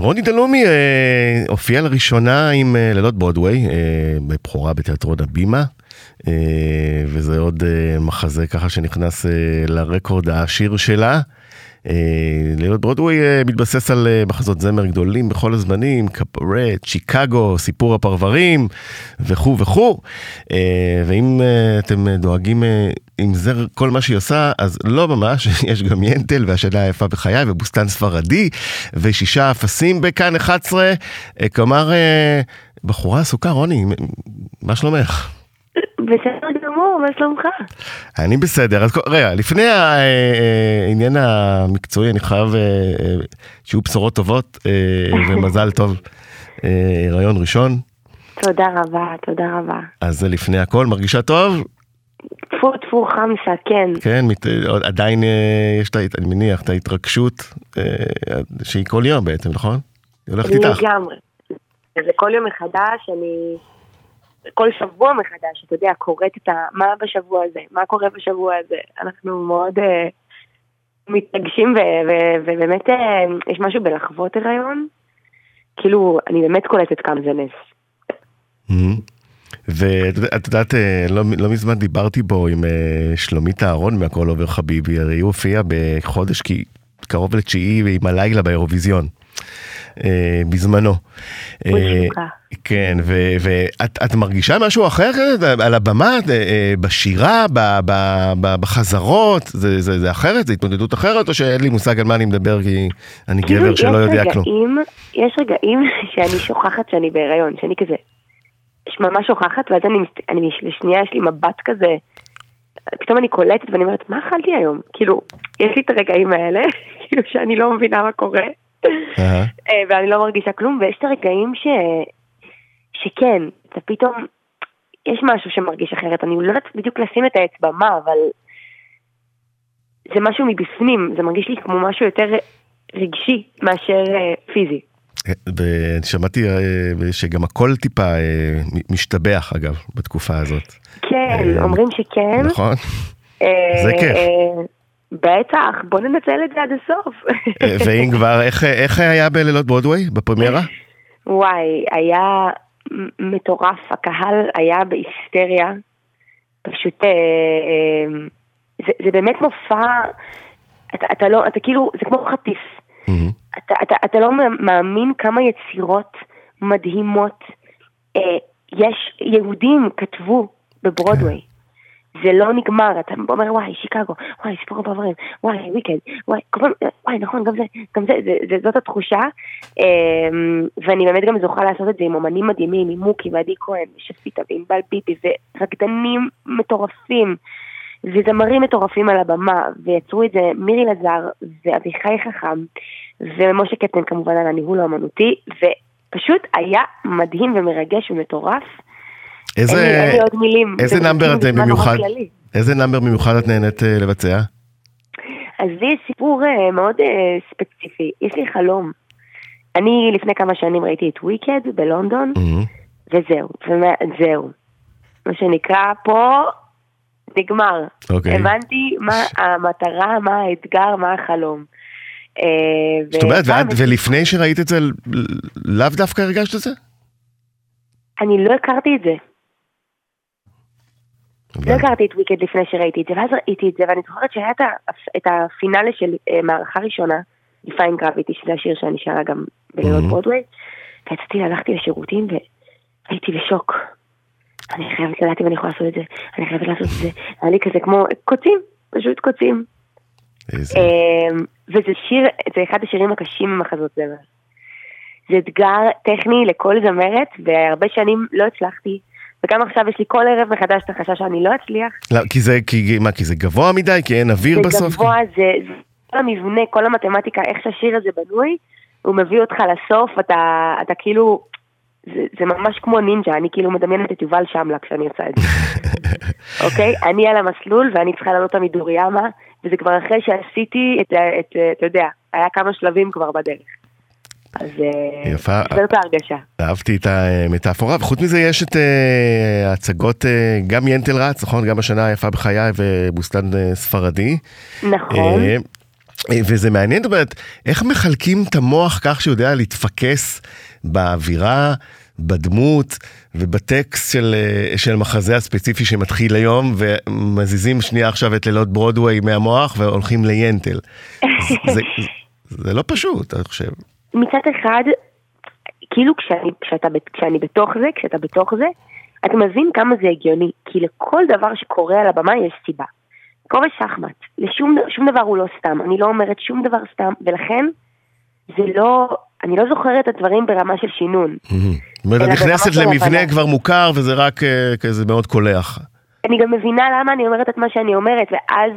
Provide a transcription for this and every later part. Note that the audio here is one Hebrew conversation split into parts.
רוני דלומי אה, הופיע לראשונה עם אה, לילות ברודוויי, אה, בבכורה בתיאטרון הבימה, אה, וזה עוד אה, מחזה ככה שנכנס אה, לרקורד העשיר שלה. אה, לילות ברודוויי אה, מתבסס על אה, מחזות זמר גדולים בכל הזמנים, קפרט, שיקגו, סיפור הפרברים וכו' וכו'. ואם אתם דואגים אם זה כל מה שהיא עושה, אז לא ממש, יש גם ינטל והשנה היפה בחיי ובוסתן ספרדי ושישה אפסים בכאן 11, אה, כלומר, בחורה עסוקה, רוני, מה שלומך? בסדר גמור, מה שלומך? אני בסדר, אז רגע, לפני העניין המקצועי, אני חייב שיהיו בשורות טובות ומזל טוב, הריון ראשון. תודה רבה, תודה רבה. אז זה לפני הכל, מרגישה טוב? טפו טפו חמסה, כן. כן, מת, עדיין יש, את, אני מניח, את ההתרגשות שהיא כל יום בעצם, נכון? היא הולכת איתך. לגמרי. זה כל יום מחדש, אני... כל שבוע מחדש, אתה יודע, קוראת את ה... מה בשבוע הזה, מה קורה בשבוע הזה. אנחנו מאוד uh, מתרגשים, ו- ו- ובאמת uh, יש משהו בלחוות הריון. כאילו, אני באמת קולטת כמה זה נס. ואת יודעת, לא, לא מזמן דיברתי בו עם שלומית אהרון מהכל עובר חביבי, הרי הוא הופיע בחודש כי קרוב לתשיעי עם הלילה באירוויזיון. אה, בזמנו. אה, כן, ואת מרגישה משהו אחר על הבמה, אה, בשירה, ב, ב, ב, בחזרות, זה, זה, זה אחרת, זה התמודדות אחרת, או שאין לי מושג על מה אני מדבר כי אני גבר שלא יודע רגעים, כלום? יש רגעים שאני שוכחת שאני בהיריון, שאני כזה, ממש שוכחת, ואז אני, אני לשנייה יש לי מבט כזה, פתאום אני קולטת ואני אומרת, מה אכלתי היום? כאילו, יש לי את הרגעים האלה, כאילו שאני לא מבינה מה קורה. אה, ואני לא מרגישה כלום, ויש את הרגעים ש... שכן, זה פתאום, יש משהו שמרגיש אחרת, אני לא יודעת בדיוק לשים את האצבע מה, אבל זה משהו מבפנים, זה מרגיש לי כמו משהו יותר רגשי מאשר אה, פיזי. ושמעתי שגם הכל טיפה משתבח אגב בתקופה הזאת. כן, אומרים שכן. נכון, זה כיף. בטח, בוא ננצל את זה עד הסוף. ואם כבר, איך, איך היה בלילות ברודוויי, בפרמיירה? וואי, היה מטורף, הקהל היה בהיסטריה. פשוט, אה, אה, זה, זה באמת מופע, אתה, אתה לא, אתה כאילו, זה כמו חטיף. Mm-hmm. אתה, אתה, אתה לא מאמין כמה יצירות מדהימות אה, יש, יהודים כתבו בברודוויי. זה לא נגמר, אתה אומר וואי, שיקגו, וואי, סיפור הפרברים, וואי, ויקד, וואי, כמובן, וואי, נכון, גם זה, גם זה, זה, זה זאת התחושה, ואני באמת גם זוכה לעשות את זה עם אומנים מדהימים, עם מוקי ועדי כהן, ושפיטה וענבל ביבי, ורקדנים מטורפים, וזמרים מטורפים על הבמה, ויצרו את זה מירי לזר, ואביחי חכם, ומשה קפטן כמובן על הניהול האמנותי, ופשוט היה מדהים ומרגש ומטורף. איזה, אין לי עוד מילים. איזה נאמבר את במיוחד, איזה נאמבר במיוחד את נהנית uh, לבצע? אז לי יש סיפור uh, מאוד uh, ספציפי, יש לי חלום. אני לפני כמה שנים ראיתי את וויקד בלונדון. וזהו, וזהו. מה שנקרא, פה נגמר. Okay. אוקיי. הבנתי מה המטרה, מה האתגר, מה החלום. זאת אומרת, ואת, ולפני שראית את זה, לאו דווקא הרגשת את זה? אני לא הכרתי את זה. לא הכרתי את וויקד לפני שראיתי את זה, ואז ראיתי את זה, ואני זוכרת שהיה את הפינאלה של מערכה ראשונה, דיפיין גרביטי, שזה השיר שאני שרה גם בלילות ברודוויי, ויצאתי, הלכתי לשירותים והייתי בשוק. אני חייבת לדעת אם אני יכולה לעשות את זה, אני חייבת לעשות את זה, היה לי כזה כמו קוצים, פשוט קוצים. וזה שיר, זה אחד השירים הקשים במחזות זמר. זה אתגר טכני לכל זמרת, והרבה שנים לא הצלחתי. וגם עכשיו יש לי כל ערב מחדש את החשש שאני לא אצליח. לא, כי זה, כי, מה, כי זה גבוה מדי? כי אין אוויר זה בסוף? זה גבוה, זה, זה כל המבנה, כל המתמטיקה, איך שהשיר הזה בנוי, הוא מביא אותך לסוף, אתה, אתה כאילו, זה, זה ממש כמו נינג'ה, אני כאילו מדמיינת את יובל שמלה כשאני עושה את זה. אוקיי? אני על המסלול ואני צריכה לעלות את המדוריאמה, וזה כבר אחרי שעשיתי את, את, אתה יודע, היה כמה שלבים כבר בדרך. אז יפה. זאת ההרגשה. אהבתי את המטאפורה, וחוץ מזה יש את ההצגות, גם ינטל רץ, נכון? גם השנה היפה בחיי ובוסתן ספרדי. נכון. אה, וזה מעניין, זאת אומרת, איך מחלקים את המוח כך שהוא יודע להתפקס באווירה, בדמות ובטקסט של, אה, של מחזה הספציפי שמתחיל היום, ומזיזים שנייה עכשיו את לילות ברודוויי מהמוח והולכים ליינטל. זה, זה, זה לא פשוט, אני חושב. מצד אחד, כאילו כשאני, כשאתה, כשאני בתוך זה, כשאתה בתוך זה, אתה מבין כמה זה הגיוני, כי לכל דבר שקורה על הבמה יש סיבה. קורה שחמט, לשום שום דבר הוא לא סתם, אני לא אומרת שום דבר סתם, ולכן זה לא, אני לא זוכרת את הדברים ברמה של שינון. זאת אומרת, את נכנסת למבנה כבר מוכר וזה רק uh, כזה מאוד קולח. אני גם מבינה למה אני אומרת את מה שאני אומרת, ואז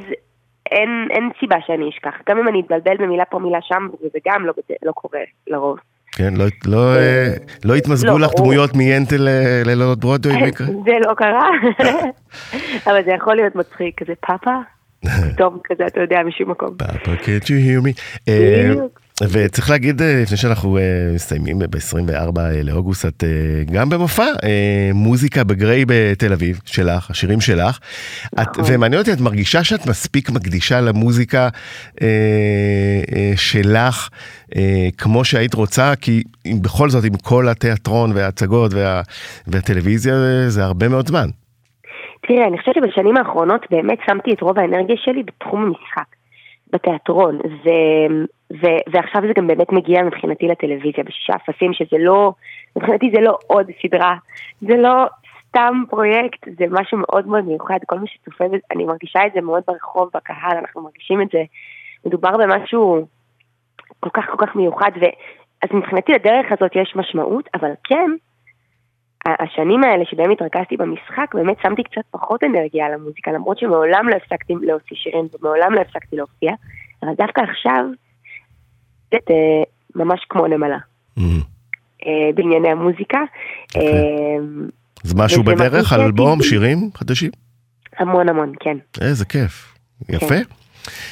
אין, אין סיבה שאני אשכח. גם אם אני אתבלבל במילה פה מילה שם, וזה גם לא, לא קורה לרוב. כן, לא, לא, אה, לא התמזגו לא, לך דמויות מיינטל ללילות ברודווי במקרה? זה לא קרה, אבל זה יכול להיות מצחיק, כזה פאפה, פתאום כזה, אתה יודע, משום מקום. פאפה, can't you hear me? אה, וצריך להגיד, אה, לפני שאנחנו מסיימים ב-24 לאוגוסט, את גם במופע מוזיקה בגריי בתל אביב, שלך, השירים שלך. נכון. ומעניין אותי, את מרגישה שאת מספיק מקדישה למוזיקה שלך, כמו שהיית רוצה, כי בכל זאת, עם כל התיאטרון וההצגות וה, והטלוויזיה, זה הרבה מאוד זמן. תראה, אני חושבת שבשנים האחרונות באמת שמתי את רוב האנרגיה שלי בתחום המשחק, בתיאטרון, ו, ו, ועכשיו זה גם באמת מגיע מבחינתי לטלוויזיה, בשישה אפסים, שזה לא, מבחינתי זה לא עוד סדרה, זה לא סתם פרויקט, זה משהו מאוד מאוד מיוחד, כל מי שצופה, אני מרגישה את זה מאוד ברחוב, בקהל, אנחנו מרגישים את זה, מדובר במשהו כל כך כל כך מיוחד, ו... אז מבחינתי לדרך הזאת יש משמעות, אבל כן, השנים האלה שבהם התרכזתי במשחק, באמת שמתי קצת פחות אנרגיה על המוזיקה, למרות שמעולם לא הפסקתי להוציא שירים ומעולם לא הפסקתי להופיע, אבל דווקא עכשיו, זה אה, ממש כמו נמלה. אה, בענייני המוזיקה. אה, זה משהו בדרך, אלבום, שירים חדשים? המון המון, כן. איזה כיף, יפה. כן.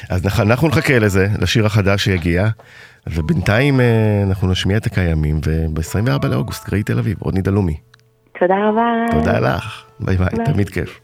אז אנחנו נחכה לזה, לשיר החדש שיגיע, ובינתיים אנחנו נשמיע את הקיימים, וב-24 לאוגוסט, גראי תל אביב, רוני דלומי. תודה רבה. תודה לך, ביי ביי, תמיד כיף.